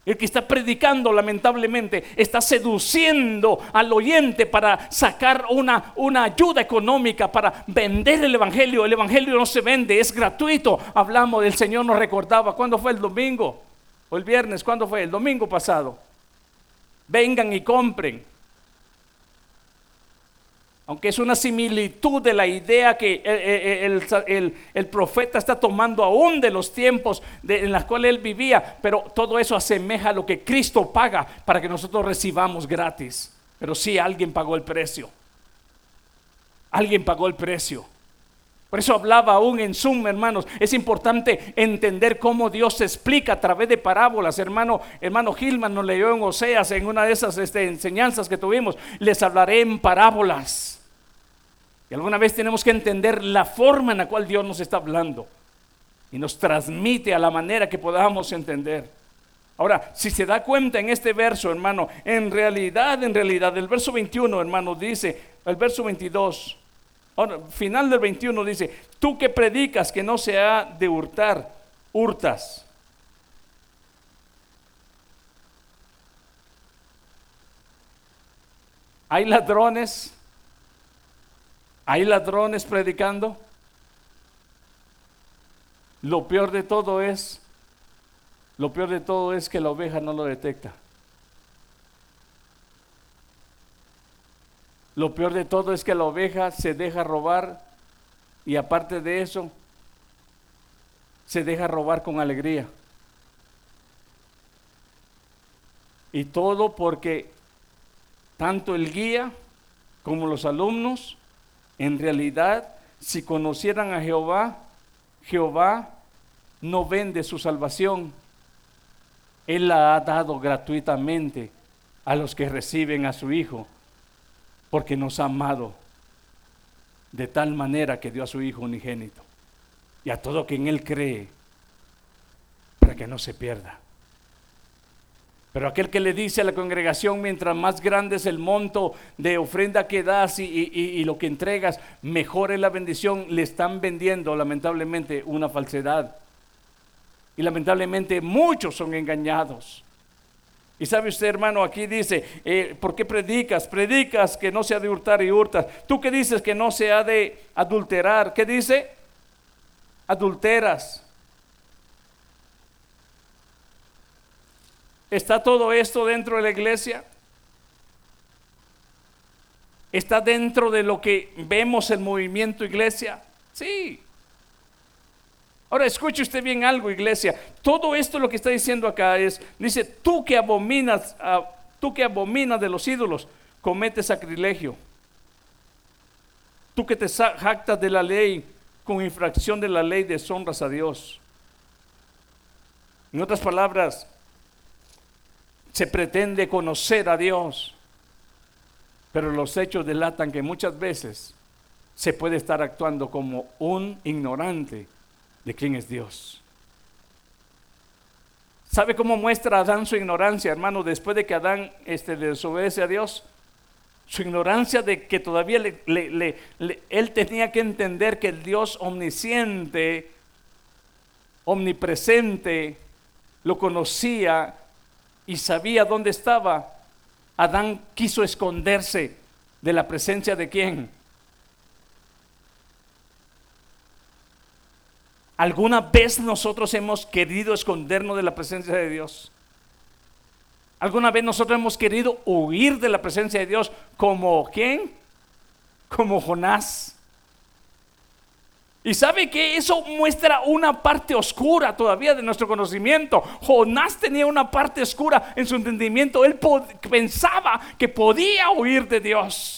El que está predicando, lamentablemente, está seduciendo al oyente para sacar una, una ayuda económica, para vender el Evangelio. El Evangelio no se vende, es gratuito. Hablamos, el Señor nos recordaba, ¿cuándo fue el domingo? ¿O el viernes? ¿Cuándo fue? El domingo pasado. Vengan y compren aunque es una similitud de la idea que eh, eh, eh, el, profeta está tomando aún de los tiempos en los cuales él vivía, pero todo eso asemeja a lo que Cristo paga para que nosotros recibamos gratis. Pero sí, alguien pagó el precio. Alguien pagó el precio. Por eso hablaba aún en Zoom, hermanos. Es importante entender cómo Dios se explica a través de parábolas. Hermano, hermano Gilman nos leyó en Oseas en una de esas este, enseñanzas que tuvimos. Les hablaré en parábolas. Y alguna vez tenemos que entender la forma en la cual Dios nos está hablando y nos transmite a la manera que podamos entender. Ahora, si se da cuenta en este verso, hermano, en realidad, en realidad, el verso 21, hermano, dice, el verso 22, final del 21 dice, tú que predicas que no se ha de hurtar, hurtas. Hay ladrones ¿Hay ladrones predicando? Lo peor de todo es, lo peor de todo es que la oveja no lo detecta. Lo peor de todo es que la oveja se deja robar y aparte de eso, se deja robar con alegría. Y todo porque tanto el guía como los alumnos en realidad, si conocieran a Jehová, Jehová no vende su salvación. Él la ha dado gratuitamente a los que reciben a su Hijo, porque nos ha amado de tal manera que dio a su Hijo unigénito y a todo quien Él cree, para que no se pierda, pero aquel que le dice a la congregación, mientras más grande es el monto de ofrenda que das y, lo que entregas, mejor es la bendición, le están vendiendo lamentablemente una falsedad. Y lamentablemente muchos son engañados. Y sabe usted, hermano, aquí dice, eh, ¿por qué predicas? Predicas que no se ha de hurtar y hurtas. ¿Tú qué dices que no se ha de adulterar? ¿Qué dice? Adulteras. ¿Está todo esto dentro de la iglesia? ¿Está dentro de lo que vemos el movimiento iglesia? Sí. Ahora escuche usted bien algo, iglesia. Todo esto lo que está diciendo acá es, dice, tú que abominas, tú que abominas de los ídolos, cometes sacrilegio. Tú que te jactas de la ley con infracción de la ley deshonras a Dios. En otras palabras, se pretende conocer a Dios, pero los hechos delatan que muchas veces se puede estar actuando como un ignorante de quién es Dios. ¿Sabe cómo muestra Adán su ignorancia, hermano, después de que Adán este, desobedece a Dios? Su ignorancia de que todavía él tenía que entender que el Dios omnisciente, omnipresente, lo conocía y sabía dónde estaba, Adán quiso esconderse de la presencia de quién? ¿Alguna vez nosotros hemos querido escondernos de la presencia de Dios? ¿Alguna vez nosotros hemos querido huir de la presencia de Dios como quién? Como Jonás. Y sabe que eso muestra una parte oscura todavía de nuestro conocimiento. Jonás tenía una parte oscura en su entendimiento. Él pensaba que podía huir de Dios.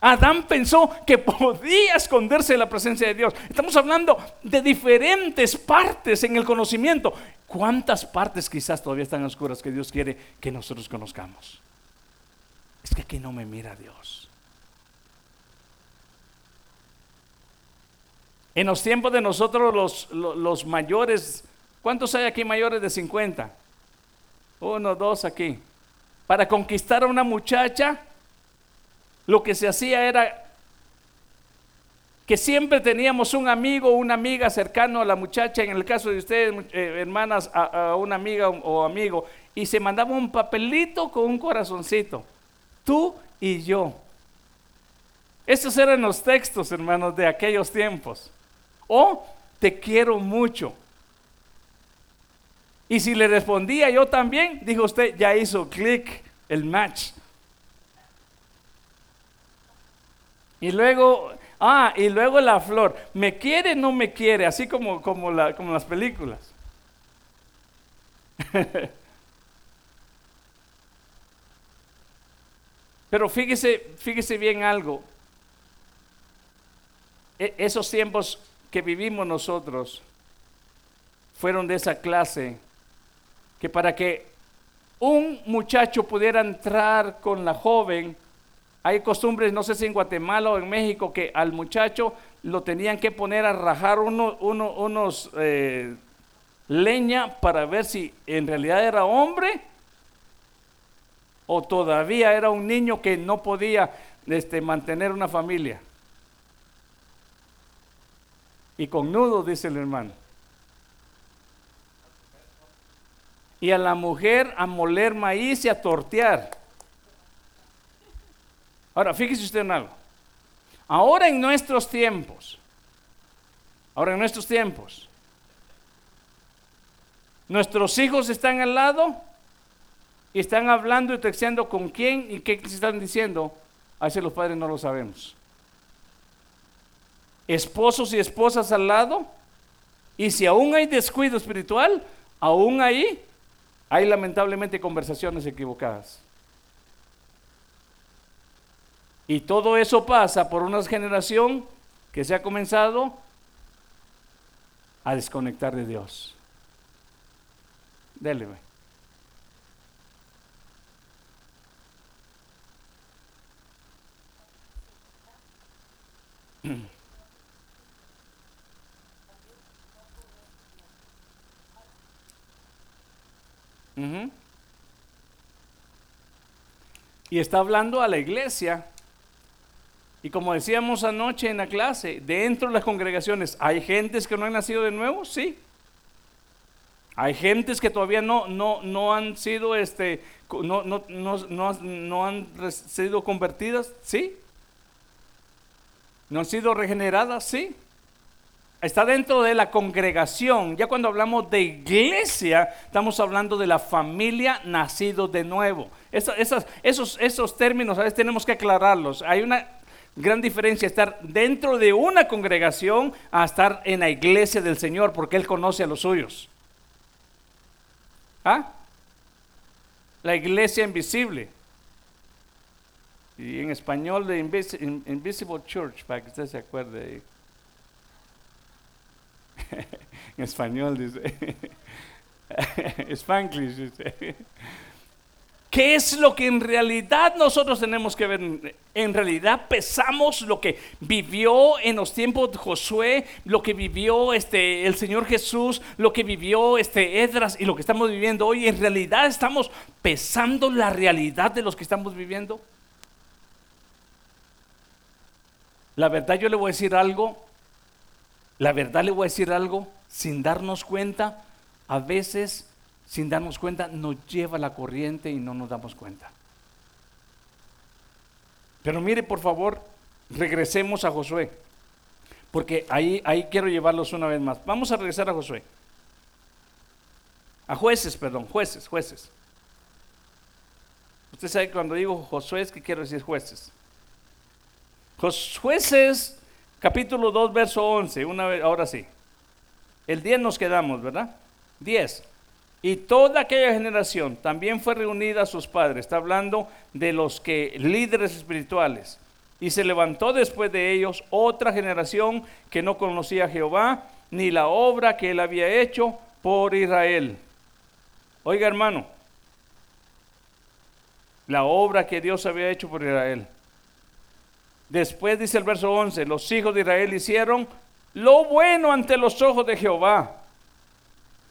Adán pensó que podía esconderse de la presencia de Dios. Estamos hablando de diferentes partes en el conocimiento. ¿Cuántas partes quizás todavía están oscuras que Dios quiere que nosotros conozcamos? Es que aquí no me mira Dios. En los tiempos de nosotros los, los, mayores, ¿cuántos hay aquí mayores de 50? Uno, dos aquí. Para conquistar a una muchacha, lo que se hacía era que siempre teníamos un amigo o una amiga cercano a la muchacha, en el caso de ustedes, eh, hermanas, a, una amiga o, amigo, y se mandaba un papelito con un corazoncito. Tú y yo. Estos eran los textos, hermanos, de aquellos tiempos. O te quiero mucho. Y si le respondía yo también, dijo usted, ya hizo clic el match. Y luego Ah, y luego la flor. ¿Me quiere no me quiere? Así como, como, como las películas. Pero fíjese, fíjese bien algo. E, esos tiempos que vivimos nosotros fueron de esa clase que para que un muchacho pudiera entrar con la joven, hay costumbres, no sé si en Guatemala o en México, que al muchacho lo tenían que poner a rajar uno, unos eh, leña para ver si en realidad era hombre o todavía era un niño que no podía este, mantener una familia. Y con nudo, dice el hermano. Y a la mujer a moler maíz y a tortear. Ahora, fíjese usted en algo. Ahora en nuestros tiempos, ahora en nuestros tiempos, nuestros hijos están al lado y están hablando y texteando con quién y qué se están diciendo. A veces los padres no lo sabemos. Esposos y esposas al lado. Y si aún hay descuido espiritual, aún ahí hay lamentablemente conversaciones equivocadas. Y todo eso pasa por una generación que se ha comenzado a desconectar de Dios. Dele. Y está hablando a la iglesia y como decíamos anoche en la clase, dentro de las congregaciones, ¿hay gentes que no han nacido de nuevo? Sí. Hay gentes que todavía no, no, no han sido, este, no, no, no, no han sido convertidas, sí. No han sido regeneradas, sí. Está dentro de la congregación. Ya cuando hablamos de iglesia, estamos hablando de la familia nacido de nuevo. esos, esos, esos términos a veces tenemos que aclararlos. Hay una gran diferencia estar dentro de una congregación a estar en la iglesia del Señor, porque Él conoce a los suyos. ¿Ah? La iglesia invisible. Y en español de Invisible Church, para que usted se acuerde. en español dice. Spanglish dice. ¿Qué es lo que en realidad nosotros tenemos que ver? En realidad pesamos lo que vivió en los tiempos de Josué, lo que vivió este, el Señor Jesús, lo que vivió este, Edras y lo que estamos viviendo hoy. En realidad estamos pesando la realidad de los que estamos viviendo. La verdad yo le voy a decir algo, la verdad le voy a decir algo sin darnos cuenta. A veces sin darnos cuenta, nos lleva la corriente y no nos damos cuenta. Pero mire, por favor, regresemos a Josué, porque ahí, ahí quiero llevarlos una vez más. Vamos a regresar a Josué. A jueces, perdón, jueces, jueces. Usted sabe cuando digo Josué, ¿qué quiero decir jueces? Jueces, capítulo 2, verso 11, una vez, ahora sí. El 10 nos quedamos, ¿verdad? 10. Y toda aquella generación también fue reunida a sus padres. Está hablando de los que líderes espirituales. Y se levantó después de ellos otra generación que no conocía a Jehová ni la obra que él había hecho por Israel. Oiga hermano, la obra que Dios había hecho por Israel. Después dice el verso 11, los hijos de Israel hicieron lo bueno ante los ojos de Jehová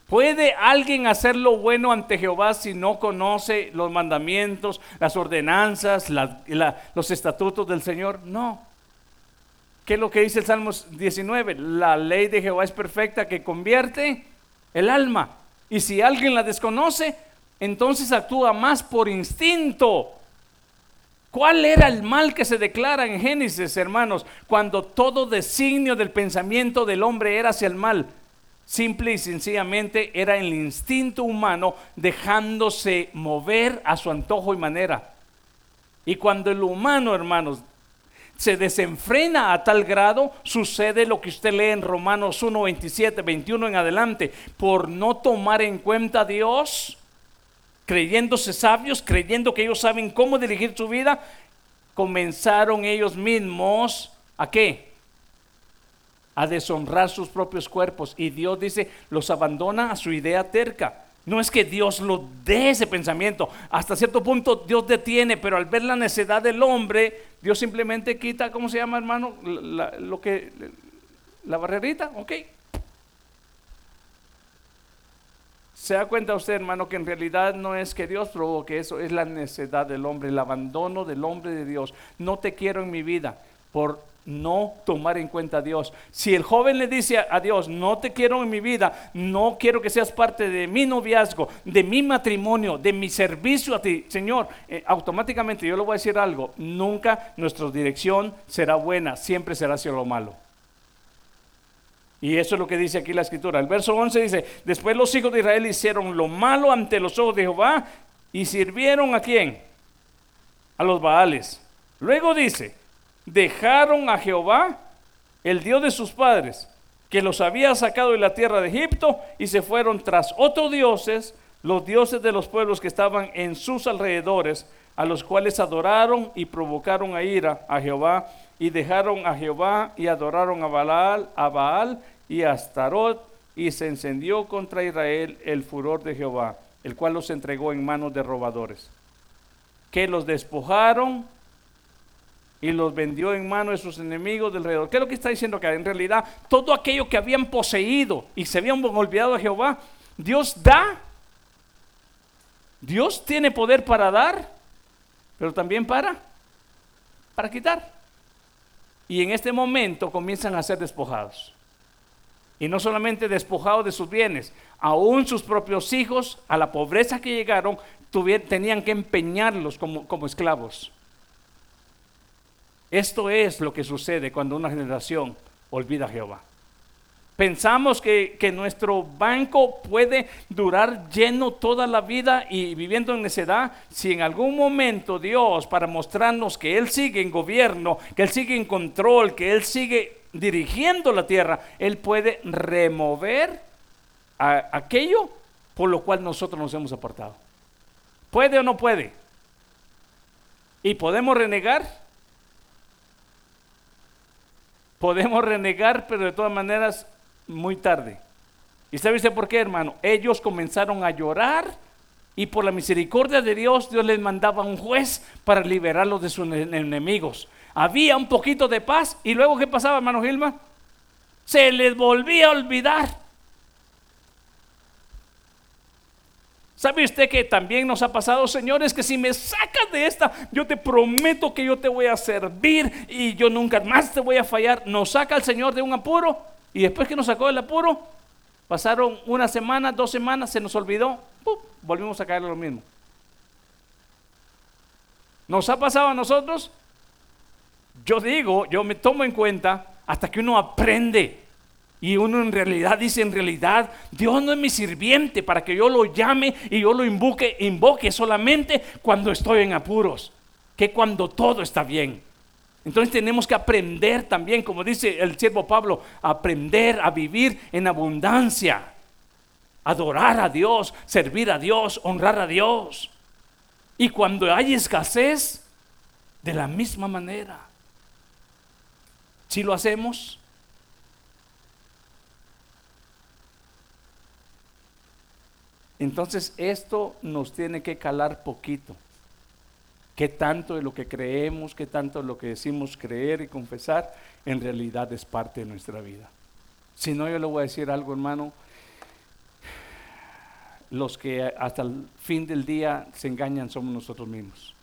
¿Puede alguien hacer lo bueno ante Jehová si no conoce los mandamientos, las ordenanzas, los estatutos del Señor? No. ¿Qué es lo que dice el Salmo 19? La ley de Jehová es perfecta que convierte el alma. Y si alguien la desconoce, entonces actúa más por instinto. ¿Cuál era el mal que se declara en Génesis, hermanos? Cuando todo designio del pensamiento del hombre era hacia el mal. Simple y sencillamente era el instinto humano dejándose mover a su antojo y manera. Y cuando el humano, hermanos, se desenfrena a tal grado, sucede lo que usted lee en Romanos 1, 27, 21 en adelante, por no tomar en cuenta a Dios, creyéndose sabios, creyendo que ellos saben cómo dirigir su vida, comenzaron ellos mismos a qué? A deshonrar sus propios cuerpos. Y Dios dice, los abandona a su idea terca. No es que Dios lo dé ese pensamiento. Hasta cierto punto Dios detiene, pero al ver la necedad del hombre, Dios simplemente quita, ¿cómo se llama, hermano? La, lo que, la barrerita, ok. Se da cuenta usted, hermano, que en realidad no es que Dios provoque eso, es la necedad del hombre, el abandono del hombre de Dios. No te quiero en mi vida por no tomar en cuenta a Dios. Si el joven le dice a Dios, no te quiero en mi vida, no quiero que seas parte de mi noviazgo, de mi matrimonio, de mi servicio a ti, Señor, eh, automáticamente yo le voy a decir algo, nunca nuestra dirección será buena, siempre será hacia lo malo. Y eso es lo que dice aquí la escritura. El verso 11 dice, después los hijos de Israel hicieron lo malo ante los ojos de Jehová y sirvieron a quién? A los Baales. Luego dice, dejaron a Jehová, el Dios de sus padres, que los había sacado de la tierra de Egipto, y se fueron tras otros dioses, los dioses de los pueblos que estaban en sus alrededores, a los cuales adoraron y provocaron a ira a Jehová, y dejaron a Jehová y adoraron a Baal, a Baal y a Astarot, y se encendió contra Israel el furor de Jehová, el cual los entregó en manos de robadores, que los despojaron y los vendió en manos de sus enemigos del alrededor. ¿Qué es lo que está diciendo acá? En realidad, todo aquello que habían poseído y se habían olvidado de Jehová, Dios da. Dios tiene poder para dar, pero también para, para quitar. Y en este momento comienzan a ser despojados. Y no solamente despojados de sus bienes, aún sus propios hijos, a la pobreza que llegaron, tenían que empeñarlos como, como esclavos. Esto es lo que sucede cuando una generación olvida a Jehová. Pensamos que, nuestro banco puede durar lleno toda la vida y viviendo en necedad. Si en algún momento Dios, para mostrarnos que Él sigue en gobierno, que Él sigue en control, que Él sigue dirigiendo la tierra, Él puede remover aquello por lo cual nosotros nos hemos apartado. ¿Puede o no puede? ¿Y podemos renegar? Podemos renegar, pero de todas maneras muy tarde. ¿Y sabe por qué, hermano? Ellos comenzaron a llorar y por la misericordia de Dios, Dios les mandaba un juez para liberarlos de sus enemigos. Había un poquito de paz y luego, ¿qué pasaba, hermano Gilma? Se les volvía a olvidar. ¿Sabe usted que también nos ha pasado, señores, que si me sacas de esta, yo te prometo que yo te voy a servir y yo nunca más te voy a fallar? Nos saca el Señor de un apuro y después que nos sacó del apuro, pasaron una semana, dos semanas, se nos olvidó, volvimos a caer en lo mismo. ¿Nos ha pasado a nosotros? Yo digo, yo me tomo en cuenta hasta que uno aprende y uno en realidad dice, en realidad, Dios no es mi sirviente para que yo lo llame y yo lo invoque, invoque solamente cuando estoy en apuros, que cuando todo está bien. Entonces tenemos que aprender también, como dice el siervo Pablo, aprender a vivir en abundancia, adorar a Dios, servir a Dios, honrar a Dios. Y cuando hay escasez, de la misma manera. Si lo hacemos, Entonces esto nos tiene que calar poquito. ¿Qué tanto de lo que creemos, qué tanto de lo que decimos creer y confesar, en realidad es parte de nuestra vida? Si no, yo le voy a decir algo, hermano. Los que hasta el fin del día se engañan somos nosotros mismos.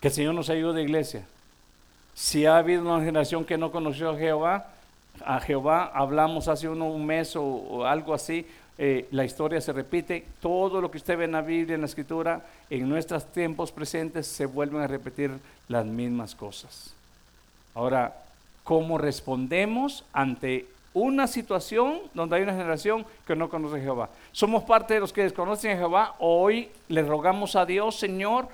Que el Señor nos ayude, iglesia, Si ha habido una generación que no conoció a Jehová, a Jehová hablamos hace un mes o, algo así, eh, la historia se repite, todo lo que usted ve en la Biblia, en la Escritura, en nuestros tiempos presentes se vuelven a repetir las mismas cosas. Ahora, ¿cómo respondemos ante una situación donde hay una generación que no conoce a Jehová. Somos parte de los que desconocen a Jehová. Hoy le rogamos a Dios, Señor,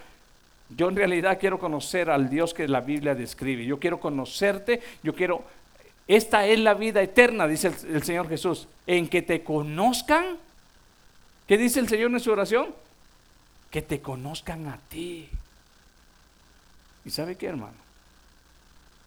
yo en realidad quiero conocer al Dios que la Biblia describe. Yo quiero conocerte, yo quiero... Esta es la vida eterna, dice el, Señor Jesús, en que te conozcan. ¿Qué dice el Señor en su oración? Que te conozcan a ti. ¿Y sabe qué, hermano?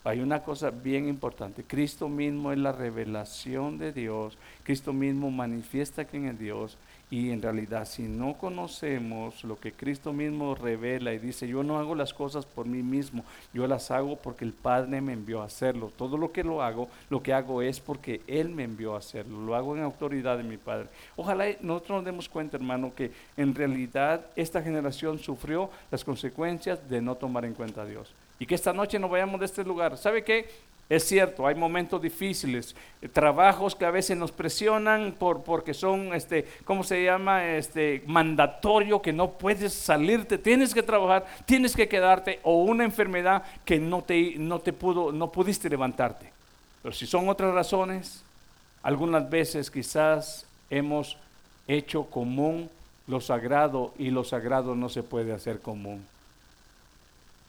hay una cosa bien importante. Cristo mismo es la revelación de Dios. Cristo mismo manifiesta quién es Dios. Y en realidad, si no conocemos lo que Cristo mismo revela y dice, yo no hago las cosas por mí mismo, yo las hago porque el Padre me envió a hacerlo. Todo lo que lo hago, lo que hago es porque Él me envió a hacerlo. Lo hago en autoridad de mi Padre. Ojalá nosotros nos demos cuenta, hermano, que en realidad esta generación sufrió las consecuencias de no tomar en cuenta a Dios y que esta noche no vayamos de este lugar. ¿Sabe qué? Es cierto, hay momentos difíciles, eh, trabajos que a veces nos presionan por, porque son, este, ¿cómo se llama? Este, mandatorio, que no puedes salirte, tienes que trabajar, tienes que quedarte, o una enfermedad que no te, no te pudo, no pudiste levantarte. Pero si son otras razones, algunas veces quizás hemos hecho común lo sagrado y lo sagrado no se puede hacer común.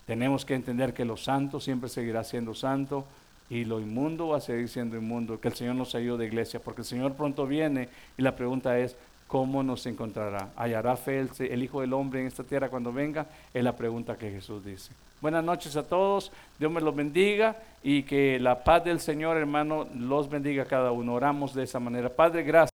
Tenemos que entender que lo santo siempre seguirá siendo santo y lo inmundo va a seguir siendo inmundo. Que el Señor nos ayude, de iglesia, porque el Señor pronto viene y la pregunta es, ¿cómo nos encontrará? ¿Hallará fe el, el, Hijo del Hombre en esta tierra cuando venga? Es la pregunta que Jesús dice. Buenas noches a todos, Dios me los bendiga y que la paz del Señor, hermano, los bendiga a cada uno. Oramos de esa manera. Padre, gracias.